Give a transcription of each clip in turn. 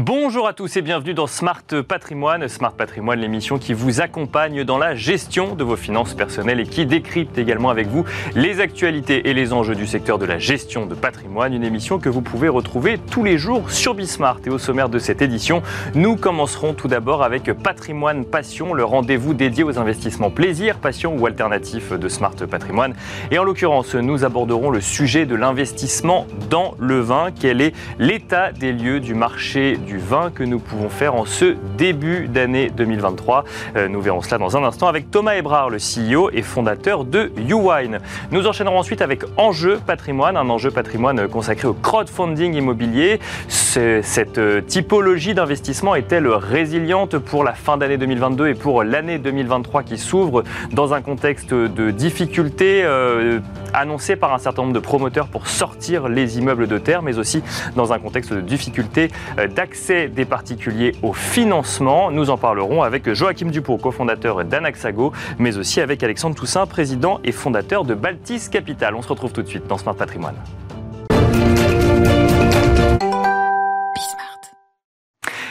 Bonjour à tous et bienvenue dans Smart Patrimoine. Smart Patrimoine, l'émission qui vous accompagne dans la gestion de vos finances personnelles et qui décrypte également avec vous les actualités et les enjeux du secteur de la gestion de patrimoine. Une émission que vous pouvez retrouver tous les jours sur Bismart. Et au sommaire de cette édition, nous commencerons tout d'abord avec Patrimoine Passion, le rendez-vous dédié aux investissements plaisir, passion ou alternatif de Smart Patrimoine. Et en l'occurrence, nous aborderons le sujet de l'investissement dans le vin. Quel est l'état des lieux du marché du vin que nous pouvons faire en ce début d'année 2023. Euh, nous verrons cela dans un instant avec Thomas Ebrard, le CEO et fondateur de YouWine. Nous enchaînerons ensuite avec Enjeu patrimoine, un enjeu patrimoine consacré au crowdfunding immobilier. Cette euh, typologie d'investissement est-elle résiliente pour la fin d'année 2022 et pour l'année 2023 qui s'ouvre dans un contexte de difficultés euh, annoncées par un certain nombre de promoteurs pour sortir les immeubles de terre, mais aussi dans un contexte de difficultés d'accès des particuliers au financement. Nous en parlerons avec Joachim Dupont, cofondateur d'Anaxago, mais aussi avec Alexandre Toussaint, président et fondateur de Baltis Capital. On se retrouve tout de suite dans Smart Patrimoine.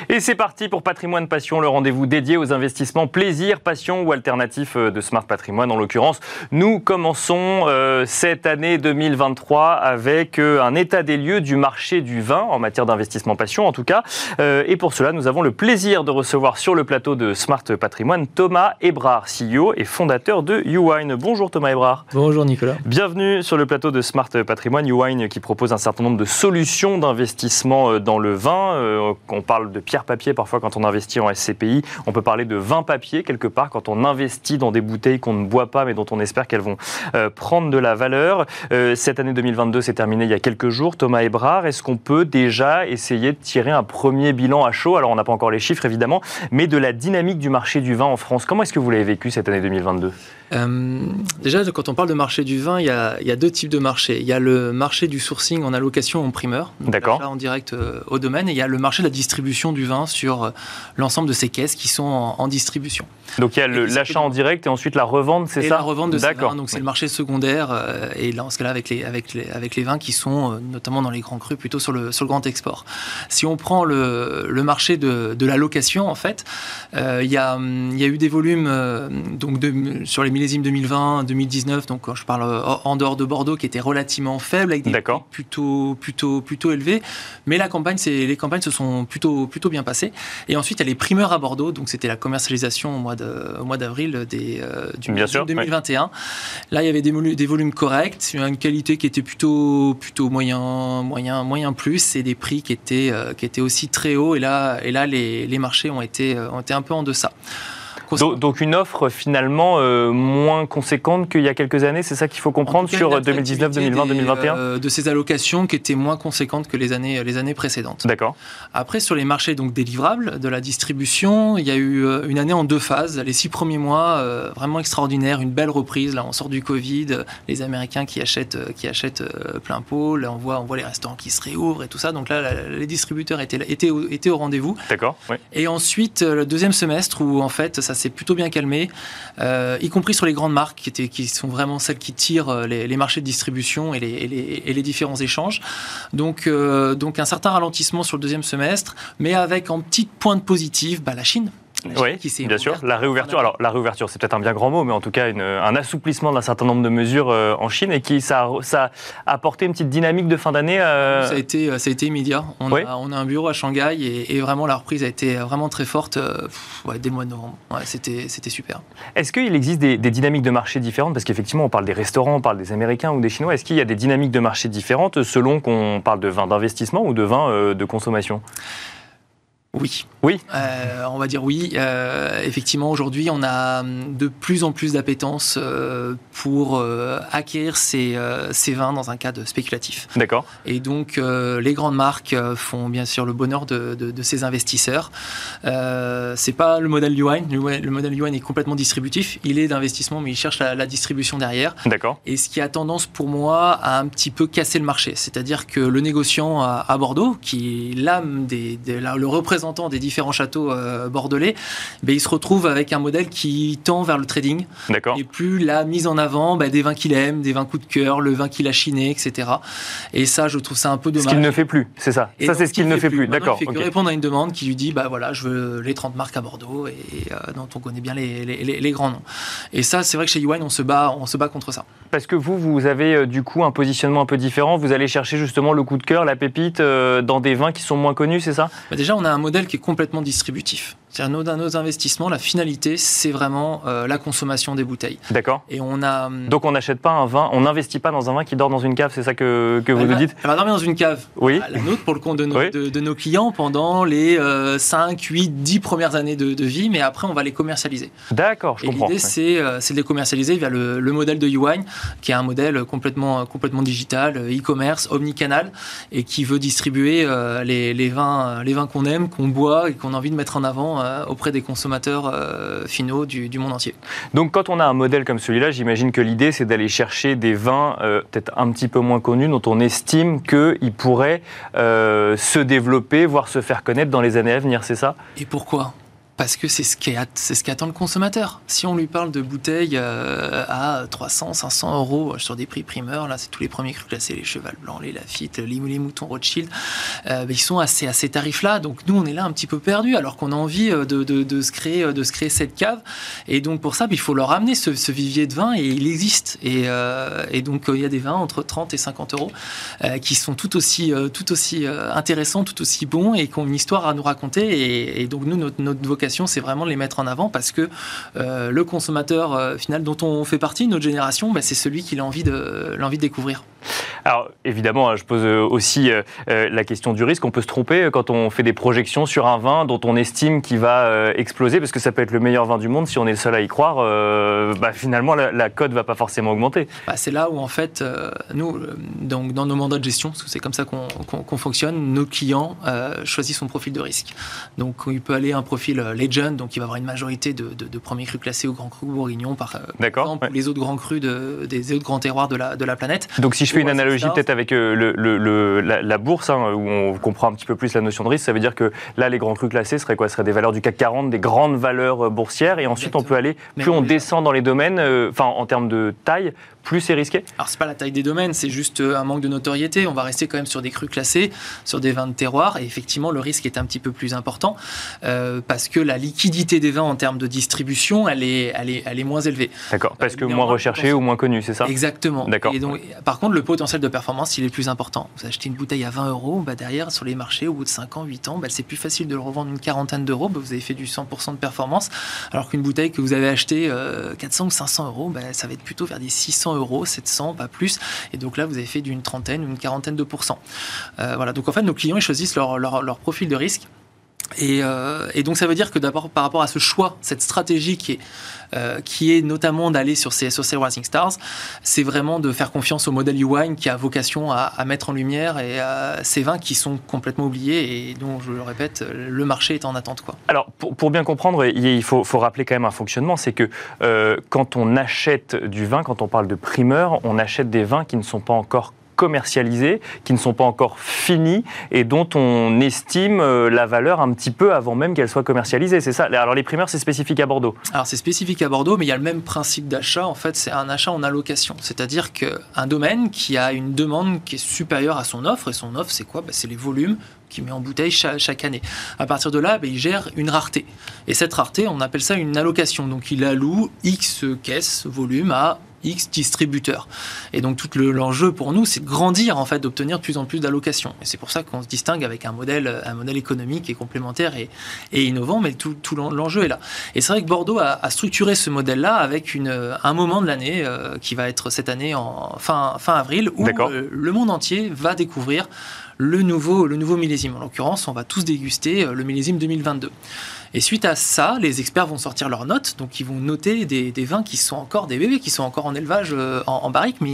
Et c'est parti pour Patrimoine Passion, le rendez-vous dédié aux investissements plaisir, passion ou alternatif euh, de Smart Patrimoine. En l'occurrence, nous commençons euh, cette année 2023 avec euh, un état des lieux du marché du vin en matière d'investissement passion en tout cas. et pour cela, nous avons le plaisir de recevoir sur le plateau de Smart Patrimoine Thomas Ebrard, CEO et fondateur de YouWine. Bonjour Thomas Ebrard. Bonjour Nicolas. Bienvenue sur le plateau de Smart Patrimoine. YouWine qui propose un certain nombre de solutions d'investissement dans le vin. On parle de pierre papier parfois quand on investit en SCPI. On peut parler de vin papier quelque part quand on investit dans des bouteilles qu'on ne boit pas mais dont on espère qu'elles vont euh, prendre de la valeur. Euh, cette année 2022 s'est terminée il y a quelques jours. Thomas Ebrard, est-ce qu'on peut déjà essayer de tirer un premier bilan à chaud? Alors on n'a pas encore les chiffres évidemment, mais de la dynamique du marché du vin en France. Comment est-ce que vous l'avez vécu cette année 2022 euh, déjà, quand on parle de marché du vin, il y, a, deux types de marchés. Il y a le marché du sourcing en allocation en primeur, d'accord, en direct au domaine, et il y a le marché de la distribution du vin sur euh, l'ensemble de ces caisses qui sont en, distribution. Donc il y a l'achat en direct et ensuite la revente, c'est ça La revente de ces vins, donc c'est le marché secondaire, et dans ce cas-là avec les, avec, les, avec les vins qui sont notamment dans les grands crus, plutôt sur le, sur le grand export. Si on prend le, le marché de, de la location, en fait, il y, a, y a eu des volumes donc de, sur les millésime 2020, 2019, donc quand je parle euh, en dehors de Bordeaux, qui était relativement faible, avec des prix plutôt, plutôt, plutôt élevés. Mais la campagne, les campagnes se sont plutôt, plutôt bien passées. Et ensuite, a les primeurs à Bordeaux, donc c'était la commercialisation au mois, de, au mois d'avril des, euh, du bien sûr, 2021. Là, il y avait des, des, volumes corrects, une qualité qui était plutôt, plutôt moyen, moyen, moyen plus, et des prix qui étaient, euh, qui étaient aussi très hauts. Et là, et là les, les marchés ont été, ont été un peu en deçà. Donc, une offre finalement euh, moins conséquente qu'il y a quelques années, c'est ça qu'il faut comprendre sur 2019, 2020, 2021 De ces allocations qui étaient moins conséquentes que les années, les années précédentes. D'accord. Après, sur les marchés donc délivrables de la distribution, il y a eu euh, une année en deux phases. Les six premiers mois, euh, vraiment extraordinaire, une belle reprise. Là, on sort du Covid, les Américains qui achètent, qui achètent plein pot. Là, on voit, on voit les restaurants qui se réouvrent et tout ça. Donc là, les distributeurs étaient, étaient, étaient au rendez-vous. D'accord. Oui. Et ensuite, le deuxième semestre où en fait, ça s'est plutôt bien calmé, euh, y compris sur les grandes marques qui, sont vraiment celles qui tirent euh, les, marchés de distribution et les, différents échanges. Donc, euh, donc un certain ralentissement sur le deuxième semestre, mais avec en petite pointe positive bah, la Chine. Oui, bien sûr. La réouverture, alors la réouverture, c'est peut-être un bien grand mot, mais en tout cas un assouplissement d'un certain nombre de mesures euh, en Chine et qui ça, ça a apporté une petite dynamique de fin d'année. Euh, ça a été, euh, ça a été immédiat. On, a, on a un bureau à Shanghai et, vraiment la reprise a été vraiment très forte dès le mois de novembre. c'était, c'était super. Est-ce qu'il existe des, dynamiques de marché différentes? Parce qu'effectivement, on parle des restaurants, on parle des Américains ou des Chinois. Est-ce qu'il y a des dynamiques de marché différentes selon qu'on parle de vin d'investissement ou de vin de consommation? Oui. Oui. Euh, on va dire oui. Euh, effectivement, aujourd'hui, on a de plus en plus d'appétence euh, pour acquérir ces, ces, vins dans un cadre spéculatif. D'accord. Et donc, les grandes marques font bien sûr le bonheur de, de, ces investisseurs. c'est pas le modèle Yuan. Le modèle Yuan est complètement distributif. Il est d'investissement, mais il cherche la, distribution derrière. D'accord. Et ce qui a tendance pour moi à un petit peu casser le marché. C'est-à-dire que le négociant à, Bordeaux, qui est l'âme des, des, le représentant représentants des différents châteaux bordelais, ben, ils se retrouvent avec un modèle qui tend vers le trading. Et plus la mise en avant ben, des vins qu'il aime, des vins coup de cœur, le vin qu'il a chiné, etc. Et ça, je trouve ça un peu dommage. Ce qu'il ne fait plus, c'est ça. ça, c'est ce qu'il ne fait plus. D'accord. Il fait que répondre à une demande qui lui dit, bah voilà, je veux les 30 marques à Bordeaux et dont on connaît bien les, les, les, grands noms. Et ça, c'est vrai que chez Yuan, on se bat, on se bat contre ça. Parce que vous, vous avez du coup un positionnement un peu différent. Vous allez chercher justement le coup de cœur, la pépite, dans des vins qui sont moins connus, c'est ça? Bah Déjà, on a un modèle qui est complètement distributif. C'est-à-dire nos, nos investissements, la finalité, c'est vraiment euh, la consommation des bouteilles. D'accord. Et on a. Hum, Donc on n'achète pas un vin, on n'investit pas dans un vin qui dort dans une cave, c'est ça que, que vous nous dites? Elle va dormir dans une cave. Oui. La nôtre pour le compte de nos, de, nos clients pendant les 5, 8, 10 premières années de, vie, mais après on va les commercialiser. D'accord, je et comprends. L'idée euh, c'est de les commercialiser via le, modèle de Yuan, qui est un modèle complètement, complètement digital, euh, e-commerce, omnicanal, et qui veut distribuer les, les, vins, les vins qu'on aime, qu'on boit et qu'on a envie de mettre en avant auprès des consommateurs euh, finaux du, monde entier. Donc quand on a un modèle comme celui-là, j'imagine que l'idée c'est d'aller chercher des vins euh, peut-être un petit peu moins connus dont on estime qu'ils pourraient euh, se développer, voire se faire connaître dans les années à venir, c'est ça? Et pourquoi? Parce que c'est ce qu'attend le consommateur. Si on lui parle de bouteilles euh, à 300, 500 euros sur des prix primeurs, là c'est tous les premiers crus classés, les Cheval Blancs, les Lafitte, les, Moutons Rothschild, euh, ben, ils sont à ces, tarifs-là. Donc nous on est là un petit peu perdu alors qu'on a envie euh, de, se créer, cette cave. Et donc pour ça, ben, il faut leur amener ce, vivier de vin et il existe. Et, donc il y a des vins entre 30 et 50 euros qui sont tout aussi, intéressants, tout aussi bons et qui ont une histoire à nous raconter. Et, donc nous, notre vocation c'est vraiment de les mettre en avant parce que euh, le consommateur euh, final dont on fait partie, notre génération, bah, c'est celui qui a envie de, l'envie de découvrir. Alors évidemment, hein, je pose euh, aussi la question du risque. On peut se tromper quand on fait des projections sur un vin dont on estime qu'il va exploser, parce que ça peut être le meilleur vin du monde. Si on est le seul à y croire, bah, finalement la, la cote va pas forcément augmenter. Bah, c'est là où en fait, nous, donc dans nos mandats de gestion, parce que c'est comme ça qu'on fonctionne, nos clients choisissent son profil de risque. Donc il peut aller un profil Legend, donc il va avoir une majorité de, premiers crus classés au Grand Cru Bourguignon, par euh, exemple, les autres grands crus des autres grands terroirs de la, de la planète. Donc si je fais une analogie peut-être avec euh, le, la, bourse, hein, où on comprend un petit peu plus la notion de risque, ça veut dire que là, les grands crus classés seraient quoi? Seraient des valeurs du CAC 40, des grandes valeurs euh, boursières, et ensuite on peut aller, plus on descend dans les domaines, enfin en termes de taille, plus c'est risqué Alors c'est pas la taille des domaines, c'est juste un manque de notoriété. On va rester quand même sur des crus classés, sur des vins de terroir, et effectivement le risque est un petit peu plus important parce que la liquidité des vins en termes de distribution, elle est, elle est, elle est moins élevée. D'accord, parce que moins recherché ou moins connu, c'est ça? Exactement. D'accord. Et donc, par contre, le potentiel de performance, il est plus important. Vous achetez une bouteille à 20 euros, bah derrière, sur les marchés, au bout de 5 ans, 8 ans, bah, c'est plus facile de le revendre une quarantaine d'euros. Bah, vous avez fait du 100% de performance, alors qu'une bouteille que vous avez achetée 400 euh, ou 500 euros, bah, ça va être plutôt vers des 600 euros, 700, pas plus. Et donc là, vous avez fait d'une trentaine une quarantaine de pourcents. Euh, voilà. Donc en fait, nos clients, ils choisissent leur profil de risque euh, et, donc ça veut dire que d'abord par rapport à ce choix, cette stratégie qui est, euh, notamment d'aller sur ces, Rising Stars, c'est vraiment de faire confiance au modèle UI qui a vocation à, mettre en lumière et ces vins qui sont complètement oubliés et dont, je le répète, le marché est en attente. Alors pour, bien comprendre, il faut, rappeler quand même un fonctionnement, c'est que euh, quand on achète du vin, quand on parle de primeur, on achète des vins qui ne sont pas encore commercialisés, qui ne sont pas encore finis et dont on estime euh, la valeur un petit peu avant même qu'elle soit commercialisée. C'est ça. Alors les primeurs, c'est spécifique à Bordeaux. Alors c'est spécifique à Bordeaux, mais il y a le même principe d'achat. En fait, c'est un achat en allocation. C'est-à-dire qu'un domaine qui a une demande qui est supérieure à son offre, et son offre, c'est quoi? Ben, C'est les volumes qu'il met en bouteille chaque, année. À partir de là, ben, il gère une rareté. Et cette rareté, on appelle ça une allocation. Donc il alloue X caisses, volume à X distributeurs. Et donc tout l'enjeu pour nous, c'est de grandir en fait, d'obtenir de plus en plus d'allocations. Et c'est pour ça qu'on se distingue avec un modèle, un modèle économique qui est complémentaire et, innovant, mais tout, l'enjeu est là. Et c'est vrai que Bordeaux a, structuré ce modèle-là avec une, un moment de l'année euh, qui va être cette année en fin, fin avril, où le monde entier va découvrir le nouveau, le nouveau millésime. En l'occurrence, on va tous déguster euh, le millésime 2022. Et suite à ça, les experts vont sortir leurs notes, donc ils vont noter des, vins qui sont encore des bébés, qui sont encore en élevage euh, en, barrique, mais,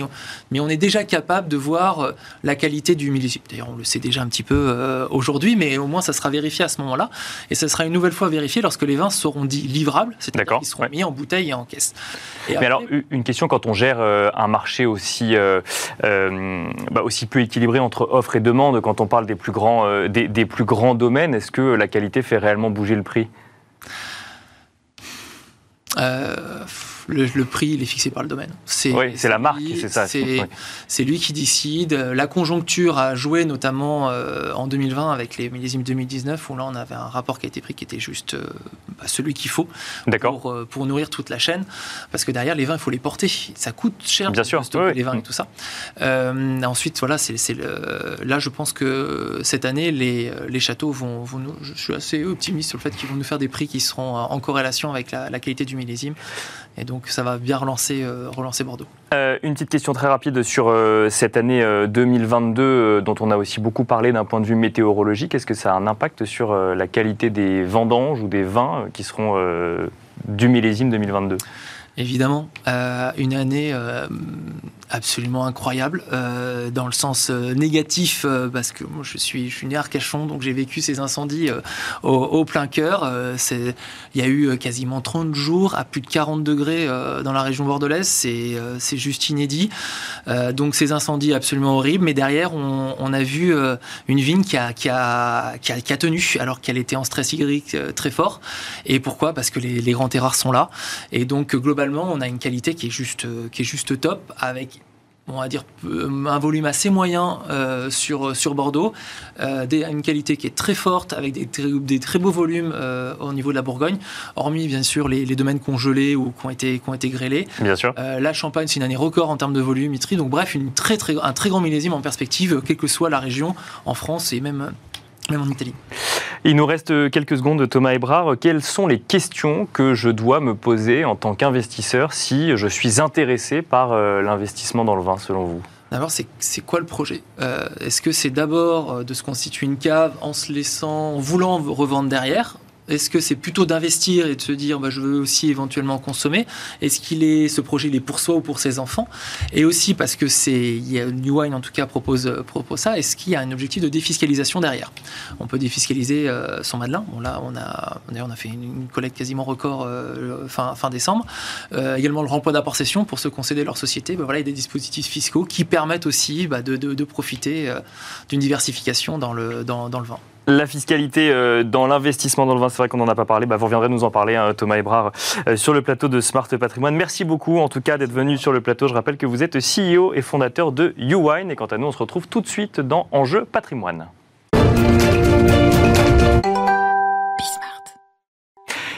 mais on est déjà capable de voir euh, la qualité du millésime. D'ailleurs, on le sait déjà un petit peu euh, aujourd'hui, mais au moins ça sera vérifié à ce moment-là, et ça sera une nouvelle fois vérifié lorsque les vins seront dits livrables, c'est-à-dire qu'ils seront mis en bouteille et en caisse. mais alors, une question quand on gère un marché aussi, bah, aussi peu équilibré entre offre et demande, quand on parle des plus grands, des, des plus grands domaines, est-ce que la qualité fait réellement bouger le prix? Euh, le, prix, il est fixé par le domaine. C'est, oui, c'est la marque, c'est ça. C'est, lui qui décide. La conjoncture a joué notamment euh, en 2020 avec les millésimes 2019, où là on avait un rapport qui a été pris qui était juste euh, bah, celui qu'il faut pour, euh, pour, nourrir toute la chaîne. Parce que derrière, les vins, il faut les porter. Ça coûte cher Bien sûr, les vins et tout ça. ensuite, voilà, c'est, là je pense que cette année, les, les châteaux vont, vont nous, Je suis assez optimiste sur le fait qu'ils vont nous faire des prix qui seront en corrélation avec la, la qualité du millésime. Et donc ça va bien relancer, euh, Bordeaux. Euh, une petite question très rapide sur euh, cette année 2022 dont on a aussi beaucoup parlé d'un point de vue météorologique. Est-ce que ça a un impact sur la qualité des vendanges ou des vins qui seront du millésime 2022 Évidemment, une année absolument incroyable euh, dans le sens euh, négatif euh, parce que moi je suis je suis né à Arcachon donc j'ai vécu ces incendies au, plein cœur il y a eu quasiment 30 jours à plus de 40 degrés dans la région bordelaise c'est juste inédit. Donc ces incendies absolument horribles mais derrière on, a vu une vigne qui a tenu alors qu'elle était en stress hydrique très fort. Et pourquoi? Parce que les, les grands terroirs sont là. Et donc globalement on a une qualité qui est juste qui est juste top avec on va dire euh, un volume assez moyen euh, sur, sur Bordeaux, euh, une qualité qui est très forte avec des, des très beaux volumes au niveau de la Bourgogne, hormis bien sûr les, domaines congelés ou qui ont été, qui ont été grêlés. Bien sûr. la Champagne, c'est une année record en termes de volumétrie, donc bref, une très, très, un très grand millésime en perspective, quelle que soit la région, en France et même, même en Italie. Il nous reste quelques secondes, Thomas Ebrard. Quelles sont les questions que je dois me poser en tant qu'investisseur si je suis intéressé par euh, l'investissement dans le vin, selon vous? D'abord, c'est quoi le projet? Euh, Est-ce que c'est d'abord euh, de se constituer une cave en se laissant, en voulant revendre derrière? Est-ce que c'est plutôt d'investir et de se dire bah, je veux aussi éventuellement consommer? Est-ce qu'il est ce projet il est pour soi ou pour ses enfants? Et aussi parce que c'est New Wine en tout cas propose propose ça. Est-ce qu'il y a un objectif de défiscalisation derrière? On peut défiscaliser euh, son Madelin. Bon là on a on a fait une, collecte quasiment record euh, fin fin décembre. Euh, également le remploi d'apport pour se concéder leur société. Bah, voilà il y a des dispositifs fiscaux qui permettent aussi bah, de, de, profiter d'une diversification dans le dans le vin. La fiscalité euh, dans l'investissement dans le vin, c'est vrai qu'on n'en a pas parlé. Bah, vous reviendrez nous en parler, hein, Thomas Ebrard, euh, sur le plateau de Smart Patrimoine. Merci beaucoup, en tout cas, d'être venu sur le plateau. Je rappelle que vous êtes CEO et fondateur de YouWine. Et quant à nous, on se retrouve tout de suite dans Enjeu Patrimoine.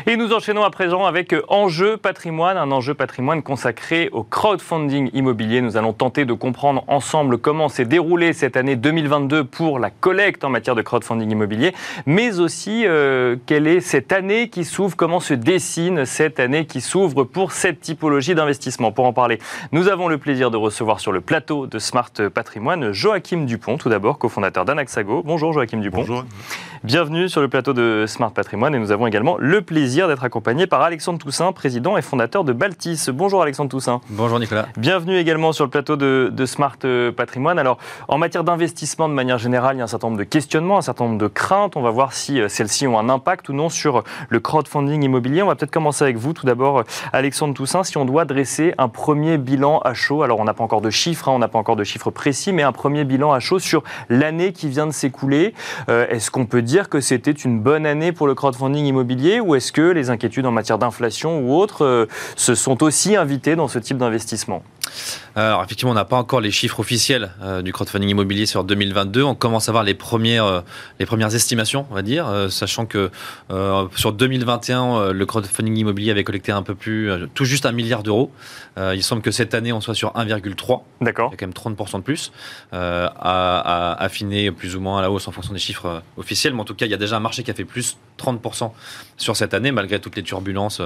Et nous enchaînons à présent avec euh, Enjeu patrimoine, un enjeu patrimoine consacré au crowdfunding immobilier. Nous allons tenter de comprendre ensemble comment s'est déroulée cette année 2022 pour la collecte en matière de crowdfunding immobilier, mais aussi euh, quelle est cette année qui s'ouvre, comment se dessine cette année qui s'ouvre pour cette typologie d'investissement. Pour en parler, nous avons le plaisir de recevoir sur le plateau de Smart Patrimoine Joachim Dupont, tout d'abord cofondateur d'Anaxago. Bonjour Joachim Dupont. Bonjour. Bienvenue sur le plateau de Smart Patrimoine et nous avons également le plaisir d'être accompagné par Alexandre Toussaint, président et fondateur de Baltis. Bonjour Alexandre Toussaint. Bonjour Nicolas. Bienvenue également sur le plateau de, Smart Patrimoine. Alors, en matière d'investissement de manière générale, il y a un certain nombre de questionnements, un certain nombre de craintes. On va voir si euh, celles-ci ont un impact ou non sur le crowdfunding immobilier. On va peut-être commencer avec vous. Tout d'abord, Alexandre Toussaint, si on doit dresser un premier bilan à chaud, alors on n'a pas encore de chiffres, hein, on n'a pas encore de chiffres précis, mais un premier bilan à chaud sur l'année qui vient de s'écouler. Euh, est-ce qu'on peut dire que c'était une bonne année pour le crowdfunding immobilier ou est-ce que les inquiétudes en matière d'inflation ou autres euh, se sont aussi invitées dans ce type d'investissement? Alors effectivement, on n'a pas encore les chiffres officiels euh, du crowdfunding immobilier sur 2022. On commence à voir les premières, euh, les premières estimations, on va dire, sachant que sur 2021, le crowdfunding immobilier avait collecté un peu plus, tout juste un milliard d'euros. il semble que cette année, on soit sur 1,3. D'accord. Il y a quand même 30% de plus, à, à, affiner plus ou moins à la hausse en fonction des chiffres officiels. Mais en tout cas, il y a déjà un marché qui a fait plus 30% sur cette année, malgré toutes les turbulences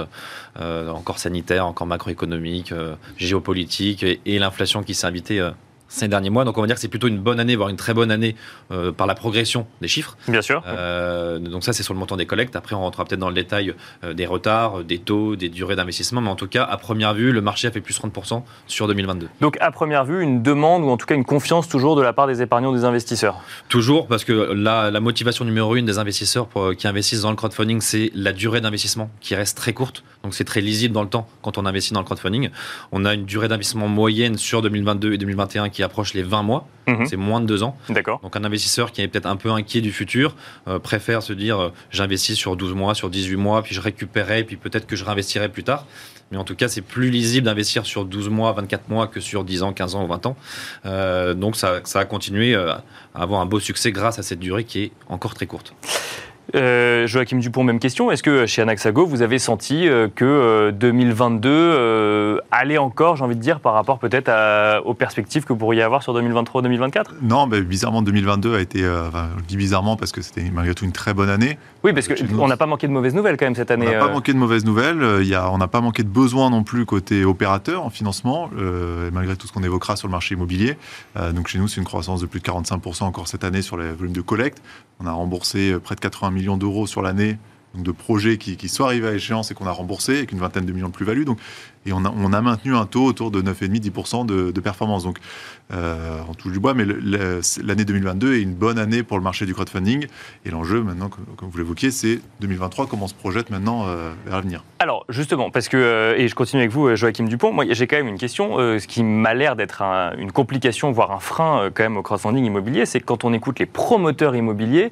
euh, encore sanitaires, encore macroéconomiques, euh, géopolitiques et, l'inflation qui s'est invitée euh, ces derniers mois. Donc on va dire que c'est plutôt une bonne année, voire une très bonne année euh, par la progression des chiffres. Bien sûr. Euh, donc ça, c'est sur le montant des collectes. Après, on rentrera peut-être dans le détail euh, des retards, des taux, des durées d'investissement. Mais en tout cas, à première vue, le marché a fait plus 30% sur 2022. Donc à première vue, une demande ou en tout cas une confiance toujours de la part des épargnants, des investisseurs? Toujours, parce que la, la motivation numéro une des investisseurs pour, qui investissent dans le crowdfunding, c'est la durée d'investissement qui reste très courte. Donc c'est très lisible dans le temps quand on investit dans le crowdfunding. On a une durée d'investissement moyenne sur 2022 et 2021 qui approche les 20 mois. Mhm. C'est moins de deux ans. D'accord. Donc un investisseur qui est peut-être un peu inquiet du futur euh, préfère se dire euh, j'investis sur 12 mois, sur 18 mois, puis je récupérerai, puis peut-être que je réinvestirai plus tard. Mais en tout cas, c'est plus lisible d'investir sur 12 mois, 24 mois que sur 10 ans, 15 ans ou 20 ans. Euh, donc ça, ça a continué à avoir un beau succès grâce à cette durée qui est encore très courte. Euh, Joachim Dupont, même question. Est-ce que chez Anaxago, vous avez senti euh, que euh, 2022 euh, allait encore, j'ai envie de dire, par rapport peut-être aux perspectives que vous pourriez avoir sur 2023-2024 Non, mais bizarrement, 2022 a été, euh, enfin, je dis bizarrement parce que c'était malgré tout une très bonne année. Oui, parce qu'on n'a pas manqué de mauvaises nouvelles quand même cette On année. n'a pas euh. manqué de mauvaises nouvelles, euh, il y a, on n'a pas manqué de besoins non plus côté opérateur en financement, euh, malgré tout ce qu'on évoquera sur le marché immobilier. Euh, donc chez nous, c'est une croissance de plus de 45% encore cette année sur les volumes de collecte. On a remboursé euh, près de 80 millions d'euros sur l'année. De projets qui, qui sont arrivés à échéance et qu'on a remboursés avec une vingtaine de millions de plus-value. Donc, et on a, maintenu un taux autour de 9,5-10% de, performance. Donc euh, on touche du bois, mais l'année 2022 est une bonne année pour le marché du crowdfunding. Et l'enjeu maintenant, comme vous l'évoquiez, c'est 2023, comment on se projette maintenant euh, vers l'avenir. Alors, justement, parce que, euh, et je continue avec vous, euh, Joachim Dupont, moi j'ai quand même une question, ce qui m'a l'air d'être un- une complication, voire un frein quand même au crowdfunding immobilier, c'est que quand on écoute les promoteurs immobiliers,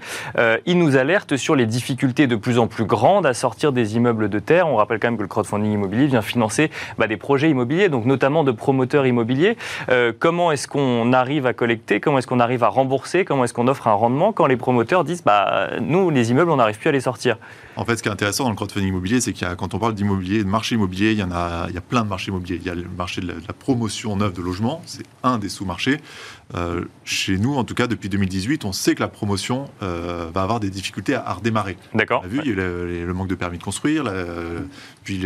ils nous alertent sur les difficultés de plus en plus grandes à sortir des immeubles de terre. On rappelle quand même que le crowdfunding immobilier vient financer bah, des projets immobiliers, donc notamment de promoteurs immobiliers. Euh, comment est-ce qu'on arrive à collecter? Comment est-ce qu'on arrive à rembourser? Comment est-ce qu'on offre un rendement? Quand les promoteurs disent, bah, nous, les immeubles, on n'arrive plus à les sortir En fait, ce qui est intéressant dans le crowdfunding immobilier, c'est qu'il y a, quand on parle d'immobilier, de marché immobilier, il y en a, il y a plein de marchés immobiliers. Il y a le marché de la, de la promotion neuve de logement, c'est un des sous-marchés. Euh, chez nous, en tout cas, depuis 2018, on sait que la promotion euh, va avoir des difficultés à, à redémarrer. D'accord On a vu, il y a eu le, le manque de permis de construire, la- puis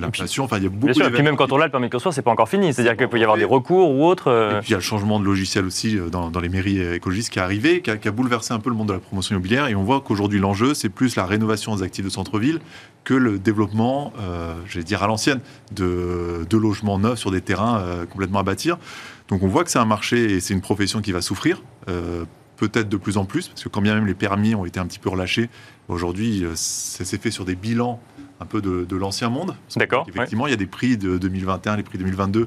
l'inflation. Enfin, il y a beaucoup Bien sûr, et puis même quand on l'a, le permis de construire, c'est pas encore fini. C'est-à-dire qu'il peut y avoir des recours ou autre. euh, Et puis il y a le changement de logiciel aussi dans, dans les mairies écologistes qui est arrivé, qui a, qui a bouleversé un peu le monde de la promotion immobilière. Et on voit qu'aujourd'hui, l'enjeu, c'est plus la rénovation des actifs de centre-ville que le développement, euh, j'allais dire à l'ancienne, de, de logements neufs sur des terrains euh, complètement à bâtir. Donc on voit que c'est un marché et c'est une profession qui va souffrir. euh, Peut-être de plus en plus, parce que quand bien même les permis ont été un petit peu relâchés, aujourd'hui, euh, ça s'est fait sur des bilans un peu de, de l'ancien monde. D'accord, Effectivement, il y a des prix de 2021, les prix 2022,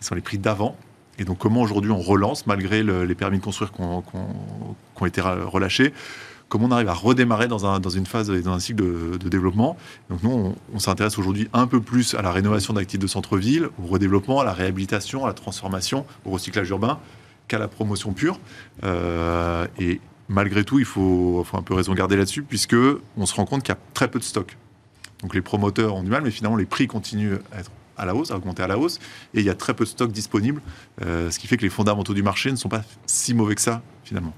ce sont les prix d'avant. Et donc, comment aujourd'hui on relance, malgré le- les permis de construire qui ont, été relâchés, comment on arrive à redémarrer dans, un- dans une phase, dans un cycle de, développement. Donc, nous, on, s'intéresse aujourd'hui un peu plus à la rénovation d'actifs de centre-ville, au redéveloppement, à la réhabilitation, à la transformation, au recyclage urbain, qu'à la promotion pure. Euh, et malgré tout, il faut, un peu raison garder là-dessus, puisque on se rend compte qu'il y a très peu de stock. Donc les promoteurs ont du mal, mais finalement les prix continuent à être à la hausse, à augmenter à la hausse, et il y a très peu de stock disponible, euh, ce qui fait que les fondamentaux du marché ne sont pas si mauvais que ça finalement.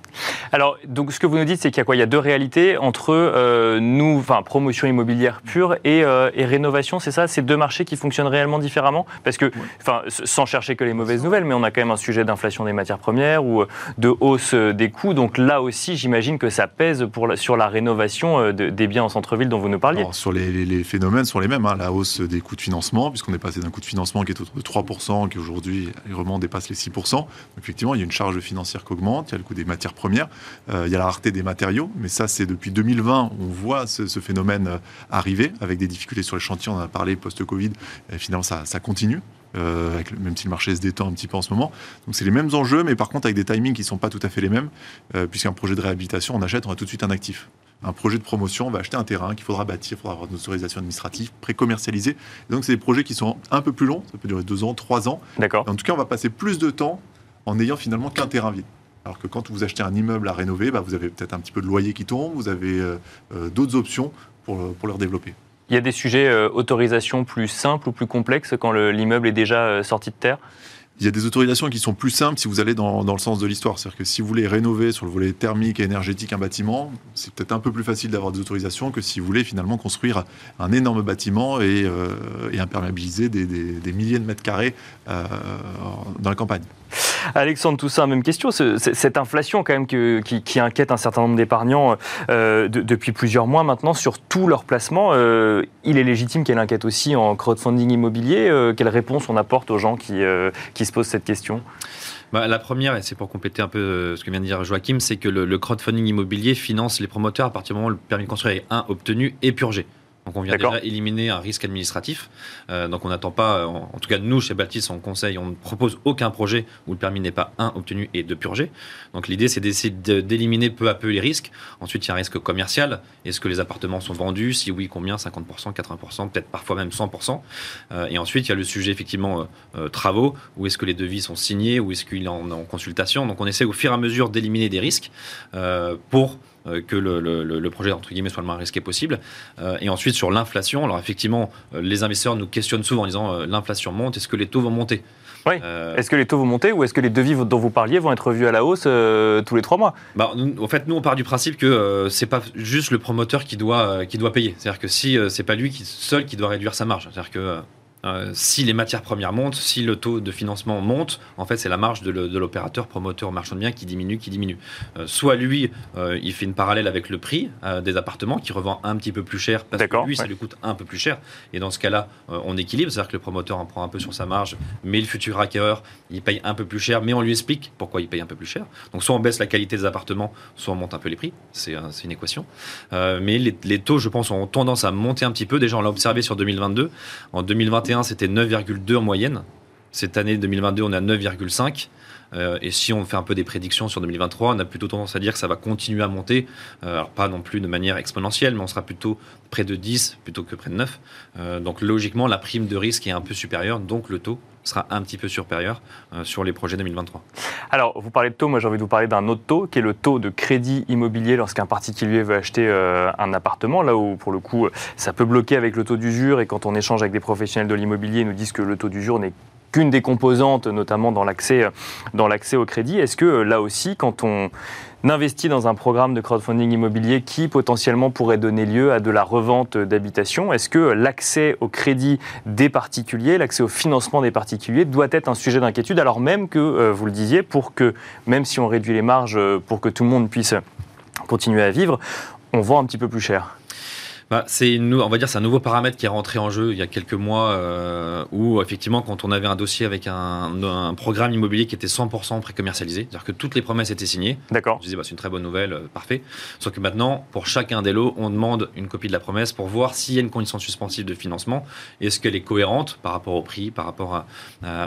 Alors, donc, ce que vous nous dites, c'est qu'il y a quoi? Il y a deux réalités entre euh, nous, enfin, promotion immobilière pure et, euh, et rénovation, c'est ça? C'est deux marchés qui fonctionnent réellement différemment? Parce que, enfin, sans chercher que les mauvaises nouvelles, mais on a quand même un sujet d'inflation des matières premières ou euh, de hausse des coûts. Donc là aussi, j'imagine que ça pèse pour la- sur la rénovation de- des biens en centre-ville dont vous nous parliez. Alors, sur les, les- les phénomènes sont les mêmes, hein. la hausse des coûts de financement, puisqu'on est passé d'un coût de financement qui est autour de 3%, qui aujourd'hui vraiment dépasse les 6%. Donc, effectivement, il y a une charge financière qui augmente, il y a le coût des matières premières, euh, il y a la rareté des matériaux, mais ça c'est depuis 2020, on voit ce, ce phénomène euh, arriver, avec des difficultés sur les chantiers, on en a parlé post-Covid, et finalement ça, ça continue. euh, avec le- même si le marché se détend un petit peu en ce moment. Donc c'est les mêmes enjeux, mais par contre avec des timings qui ne sont pas tout à fait les mêmes, euh, puisqu'un projet de réhabilitation, on achète, on a tout de suite un actif un projet de promotion, on va acheter un terrain qu'il faudra bâtir, il faudra avoir une autorisation administrative, pré-commercialisée. Et Donc, c'est des projets qui sont un peu plus longs, ça peut durer deux ans, trois ans. D'accord. En tout cas, on va passer plus de temps en ayant finalement qu'un terrain vide. Alors que quand vous achetez un immeuble à rénover, bah, vous avez peut-être un petit peu de loyer qui tombe, vous avez euh, euh, d'autres options pour, le- pour le redévelopper. Il y a des sujets euh, autorisation plus simples ou plus complexes quand le- l'immeuble est déjà euh, sorti de terre? Il y a des autorisations qui sont plus simples si vous allez dans, dans le sens de l'histoire. C'est-à-dire que si vous voulez rénover sur le volet thermique et énergétique un bâtiment, c'est peut-être un peu plus facile d'avoir des autorisations que si vous voulez finalement construire un énorme bâtiment et, euh, et imperméabiliser des, des- des milliers de mètres carrés euh, dans la campagne. Alexandre Toussaint, même question. cette inflation quand même qui, inquiète un certain nombre d'épargnants euh, depuis plusieurs mois maintenant sur tous leurs placements, euh, il est légitime qu'elle inquiète aussi en crowdfunding immobilier. Euh, quelle réponse on apporte aux gens qui, se posent cette question? Bah, la première, et c'est pour compléter un peu ce que vient de dire Joachim, c'est que le, crowdfunding immobilier finance les promoteurs à partir du moment où le permis de construire est un obtenu et purgé. Donc on vient déjà éliminer un risque administratif. Euh, donc on n'attend pas, en, tout cas nous chez Baltis on conseille, on ne propose aucun projet où le permis n'est pas un obtenu et deux purgé. Donc l'idée c'est d'essayer d'éliminer peu à peu les risques. Ensuite il y a un risque commercial. Est-ce que les appartements sont vendus? Si oui, combien? 50%, 80%, peut-être parfois même 100%. Euh, et ensuite il y a le sujet effectivement euh, travaux. Où est-ce que les devis sont signés? Où est-ce qu'il est en, en, consultation? Donc on essaie au fur et à mesure d'éliminer des risques pour euh, que le, projet entre guillemets soit le moins risqué possible. Euh, et ensuite sur l'inflation, alors effectivement, euh, les investisseurs nous questionnent souvent en disant l'inflation monte, est-ce que les taux vont monter? Oui. Est-ce que les taux vont monter ou est-ce que les devis dont vous parliez vont être revus à la hausse tous les trois mois? Bah, En fait, nous, on part du principe que ce c'est pas juste le promoteur qui doit, qui doit payer. C'est-à-dire que si c'est pas lui qui, seul qui doit réduire sa marge. C'est-à-dire que euh, si les matières premières montent, si le taux de financement monte, en fait, c'est la marge de l'opérateur, promoteur, marchand de biens qui diminue, qui diminue. Euh, soit lui, euh, il fait une parallèle avec le prix des appartements, qui revend un petit peu plus cher parce que lui, ça lui coûte un peu plus cher. Et dans ce cas-là, on équilibre, c'est-à-dire que le promoteur en prend un peu sur sa marge, mais le futur acquéreur, il paye un peu plus cher, mais on lui explique pourquoi il paye un peu plus cher. Donc, soit on baisse la qualité des appartements, soit on monte un peu les prix. C'est une équation. mais les, les taux, je pense, ont tendance à monter un petit peu. Déjà, on l'a observé sur 2022. En 2021, c'était 9,2 en moyenne. Cette année 2022, on est à 9,5. Euh, et si on fait un peu des prédictions sur 2023, on a plutôt tendance à dire que ça va continuer à monter. Euh, alors pas non plus de manière exponentielle, mais on sera plutôt près de 10 plutôt que près de 9. Euh, donc logiquement, la prime de risque est un peu supérieure, donc le taux sera un petit peu supérieur sur les projets 2023. Alors, vous parlez de taux, moi j'ai envie de vous parler d'un autre taux, qui est le taux de crédit immobilier lorsqu'un particulier veut acheter un appartement, là où pour le coup ça peut bloquer avec le taux d'usure, et quand on échange avec des professionnels de l'immobilier, ils nous disent que le taux d'usure n'est qu'une des composantes, notamment dans l'accès, au crédit. Est-ce que là aussi, quand on investit dans un programme de crowdfunding immobilier qui potentiellement pourrait donner lieu à de la revente d'habitation, est-ce que l'accès au crédit des particuliers, l'accès au financement des particuliers doit être un sujet d'inquiétude, alors même que, euh, vous le disiez, pour que, même si on réduit les marges euh, pour que tout le monde puisse continuer à vivre, on vend un petit peu plus cher? Bah, c'est on va dire c'est un nouveau paramètre qui est rentré en jeu il y a quelques mois euh, où effectivement quand on avait un dossier avec un, programme immobilier qui était 100% pré-commercialisé, c'est-à-dire que toutes les promesses étaient signées. D'accord. Je disais bah, c'est une très bonne nouvelle, euh, parfait. Sauf que maintenant pour chacun des lots on demande une copie de la promesse pour voir s'il y a une condition suspensive de financement, est-ce qu'elle est cohérente par rapport au prix, par rapport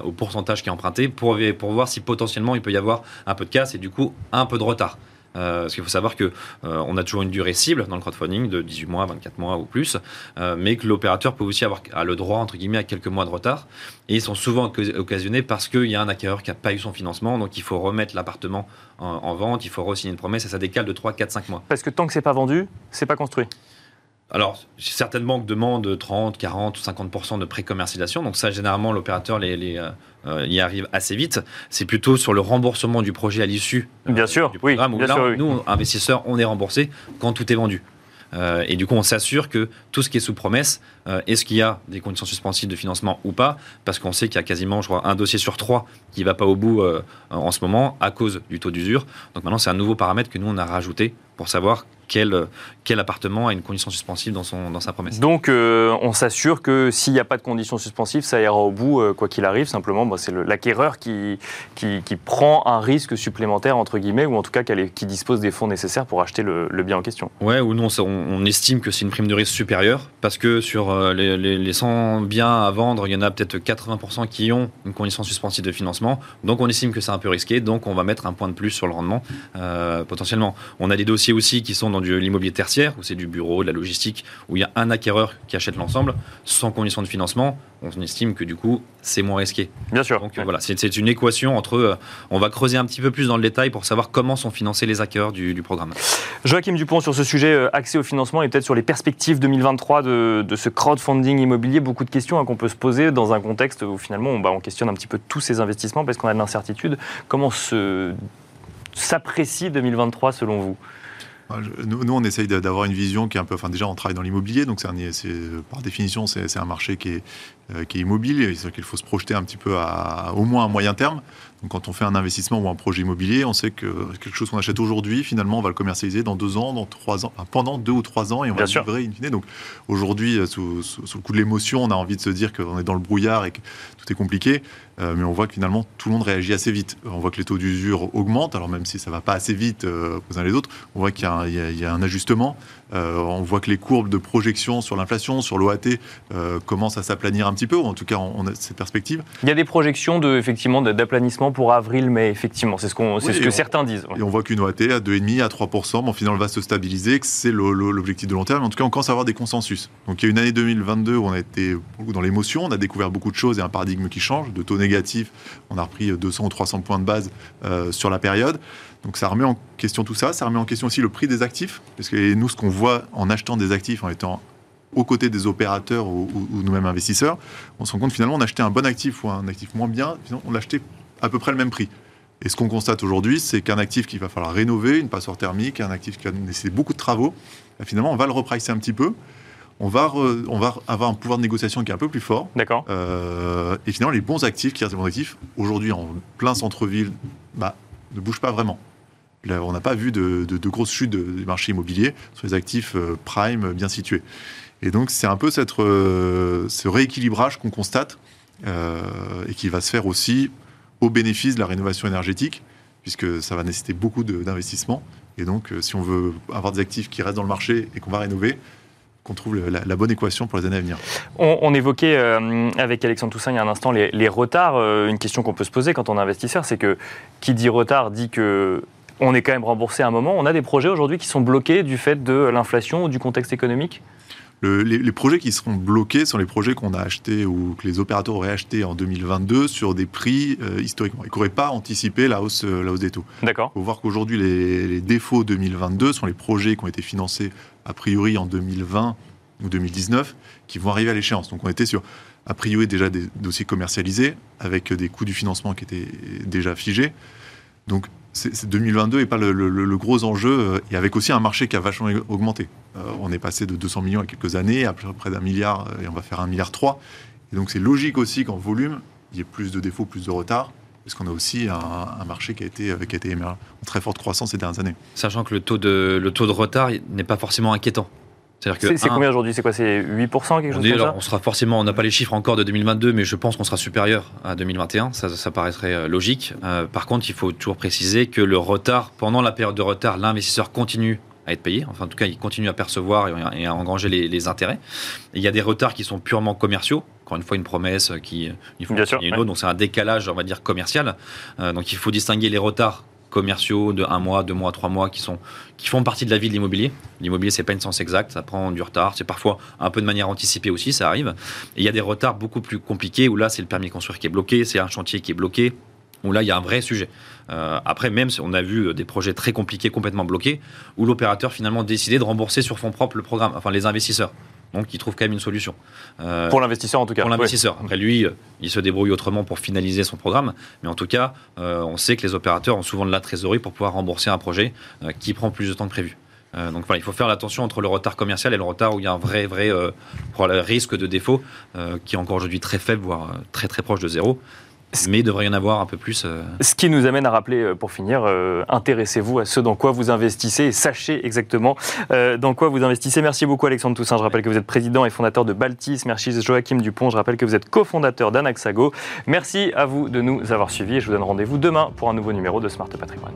au pourcentage qui est emprunté, pour, pour voir si potentiellement il peut y avoir un peu de casse et du coup un peu de retard. Euh, parce qu'il faut savoir que euh, on a toujours une durée cible dans le crowdfunding de 18 mois, 24 mois ou plus, euh, mais que l'opérateur peut aussi avoir le droit entre guillemets à quelques mois de retard. Et ils sont souvent occasionnés parce qu'il y a un acquéreur qui n'a pas eu son financement, donc il faut remettre l'appartement en, vente, il faut re-signer une promesse et ça décale de 3, 4, 5 mois. Parce que tant que c'est pas vendu, c'est pas construit. Alors, certaines banques demandent 30, 40 ou 50% de pré-commercialisation. Donc ça, généralement, l'opérateur les, euh, euh, y arrive assez vite. C'est plutôt sur le remboursement du projet à l'issue euh, bien sûr, du programme oui, où nous, investisseurs, on est remboursé quand tout est vendu. et du coup, on s'assure que tout ce qui est sous promesse, est-ce qu'il y a des conditions suspensives de financement ou pas? Parce qu'on sait qu'il y a quasiment, je crois, un dossier sur trois qui ne va pas au bout en ce moment à cause du taux d'usure. Donc maintenant, c'est un nouveau paramètre que nous, on a rajouté pour savoir quel, quel appartement a une condition suspensive dans, son, dans sa promesse. Donc euh, on s'assure que s'il n'y a pas de condition suspensive, ça ira au bout euh, quoi qu'il arrive. Simplement, bah, c'est l'acquéreur qui, qui, prend un risque supplémentaire, entre guillemets, ou en tout cas qui dispose des fonds nécessaires pour acheter le, bien en question. Ouais, ou non, on, on estime que c'est une prime de risque supérieure, parce que sur euh, les, les, 100 biens à vendre, il y en a peut-être 80% qui ont une condition suspensive de financement. Donc on estime que c'est un peu risqué, donc on va mettre un point de plus sur le rendement, potentiellement. On a des dossiers aussi qui sont dans de l'immobilier tertiaire, où c'est du bureau, de la logistique, où il y a un acquéreur qui achète l'ensemble, sans condition de financement, on estime que du coup, c'est moins risqué. Bien sûr. Donc voilà, c'est une équation entre. Euh, on va creuser un petit peu plus dans le détail pour savoir comment sont financés les acquéreurs du, programme. Joachim Dupont, sur ce sujet, euh, accès au financement et peut-être sur les perspectives 2023 de, de ce crowdfunding immobilier, beaucoup de questions hein, qu'on peut se poser dans un contexte où finalement on, bah, on questionne un petit peu tous ces investissements parce qu'on a de l'incertitude. Comment s'apprécie 2023 selon vous? Nous, on essaye d'avoir une vision qui est un peu. Enfin, déjà, on travaille dans l'immobilier, donc c'est par définition, c'est un marché qui est, qui est immobile et sur lequel il faut se projeter un petit peu à au moins à moyen terme. Donc quand on fait un investissement ou un projet immobilier, on sait que quelque chose qu'on achète aujourd'hui, finalement, on va le commercialiser dans deux ans, dans trois ans, pendant deux ou trois ans, et on va le livrer in fine. Donc aujourd'hui, sous, sous, le coup de l'émotion, on a envie de se dire qu'on est dans le brouillard et que tout est compliqué. Euh, mais on voit que finalement tout le monde réagit assez vite. On voit que les taux d'usure augmentent, alors même si ça ne va pas assez vite euh, aux uns les autres, on voit qu'il y, a un ajustement. Euh, on voit que les courbes de projection sur l'inflation, sur l'OAT, commencent à s'aplanir un petit peu, ou en tout cas on, a cette perspective. Il y a des projections de, effectivement d'aplanissement pour avril, mais effectivement, c'est ce, que certains disent. Et on voit qu'une OAT à 2,5 à 3%, bon, finalement, elle va se stabiliser, que c'est l'objectif de long terme. En tout cas, on commence à avoir des consensus. Donc il y a une année 2022 où on a été dans l'émotion, on a découvert beaucoup de choses et un paradigme qui change, de taux négatifs, on a repris 200 ou 300 points de base euh, sur la période. Donc ça remet en question tout ça, ça remet en question aussi le prix des actifs, parce que nous, ce qu'on voit en achetant des actifs, en étant aux côtés des opérateurs ou, nous-mêmes investisseurs, on se rend compte finalement on achetait un bon actif ou un actif moins bien, on l'achetait à peu près le même prix. Et ce qu'on constate aujourd'hui, c'est qu'un actif qu'il va falloir rénover, une passoire thermique, un actif qui va nécessiter beaucoup de travaux, bah, finalement on va le repricer un petit peu on va, on va avoir un pouvoir de négociation qui est un peu plus fort. D'accord. Euh, et finalement, les bons actifs, qui restent des bons actifs, aujourd'hui en plein centre-ville, bah, ne bougent pas vraiment. On n'a pas vu de, grosses chutes du marché immobilier sur les actifs euh, prime bien situés. Et donc, c'est un peu euh, ce rééquilibrage qu'on constate et qui va se faire aussi au bénéfice de la rénovation énergétique, puisque ça va nécessiter beaucoup d'investissements. Et donc, si on veut avoir des actifs qui restent dans le marché et qu'on va rénover, qu'on trouve la, bonne équation pour les années à venir. On, évoquait euh, avec Alexandre Toussaint il y a un instant les, retards. Euh, une question qu'on peut se poser quand on est investisseur, c'est que qui dit retard dit que on est quand même remboursé à un moment. On a des projets aujourd'hui qui sont bloqués du fait de l'inflation ou du contexte économique les, projets qui seront bloqués sont les projets qu'on a achetés ou que les opérateurs auraient achetés en 2022 sur des prix euh, historiquement. Ils n'auraient pas anticipé la hausse, euh, la hausse des taux. D'accord. Il faut voir qu'aujourd'hui, les, défauts 2022 sont les projets qui ont été financés a priori en 2020 ou 2019 qui vont arriver à l'échéance. Donc on était sur a priori déjà des dossiers commercialisés avec des coûts du financement qui étaient déjà figés. Donc 2022 n'est pas le, gros enjeu, euh, et avec aussi un marché qui a vachement augmenté. Euh, on est passé de 200 millions il y a quelques années à près d'un milliard, euh, et on va faire un milliard 3. Et donc c'est logique aussi qu'en volume, il y ait plus de défauts, plus de retard, parce qu'on a aussi un, marché qui a été, qui a été en très forte croissance ces dernières années. Sachant que le taux de retard n'est pas forcément inquiétant. C'est combien aujourd'hui? C'est quoi? C'est 8% quelque chose on comme ça? On sera forcément, on n'a pas les chiffres encore de 2022, mais je pense qu'on sera supérieur à 2021. Ça, ça paraîtrait euh, logique. Euh, par contre, il faut toujours préciser que le retard, pendant la période de retard, l'investisseur continue à être payé. Enfin, en tout cas, il continue à percevoir et à engranger les, intérêts. il y a des retards qui sont purement commerciaux. Encore une fois, une promesse qui il faut Bien sûr, une autre. Donc, c'est un décalage, on va dire, commercial. Euh, donc, il faut distinguer les retards commerciaux de un mois, deux mois, trois mois qui, sont, qui font partie de la vie de l'immobilier. L'immobilier, c'est pas une science exacte, ça prend du retard, c'est parfois un peu de manière anticipée aussi, ça arrive. Et il y a des retards beaucoup plus compliqués où là, c'est le permis de construire qui est bloqué, c'est un chantier qui est bloqué, où là, il y a un vrai sujet. Euh, après, même si on a vu des projets très compliqués, complètement bloqués, où l'opérateur finalement décidé de rembourser sur fonds propres le programme, enfin les investisseurs. Donc, il trouve quand même une solution. Euh, pour l'investisseur, en tout cas. Pour l'investisseur. Après, lui, euh, il se débrouille autrement pour finaliser son programme. Mais en tout cas, euh, on sait que les opérateurs ont souvent de la trésorerie pour pouvoir rembourser un projet qui prend plus de temps que prévu. donc voilà, il faut faire l'attention entre le retard commercial et le retard où il y a un vrai, vrai risque de défaut qui est encore aujourd'hui très faible, voire très très proche de zéro mais il devrait y en avoir un peu plus. Euh. Ce qui nous amène à rappeler, euh, pour finir, euh, intéressez-vous à ce dans quoi vous investissez et sachez exactement dans quoi vous investissez. Merci beaucoup Alexandre Toussaint. Je rappelle que vous êtes président et fondateur de Baltis. Merci Joachim Dupont. Je rappelle que vous êtes cofondateur d'Anaxago. Merci à vous de nous avoir suivis et je vous donne rendez-vous demain pour un nouveau numéro de Smart Patrimoine.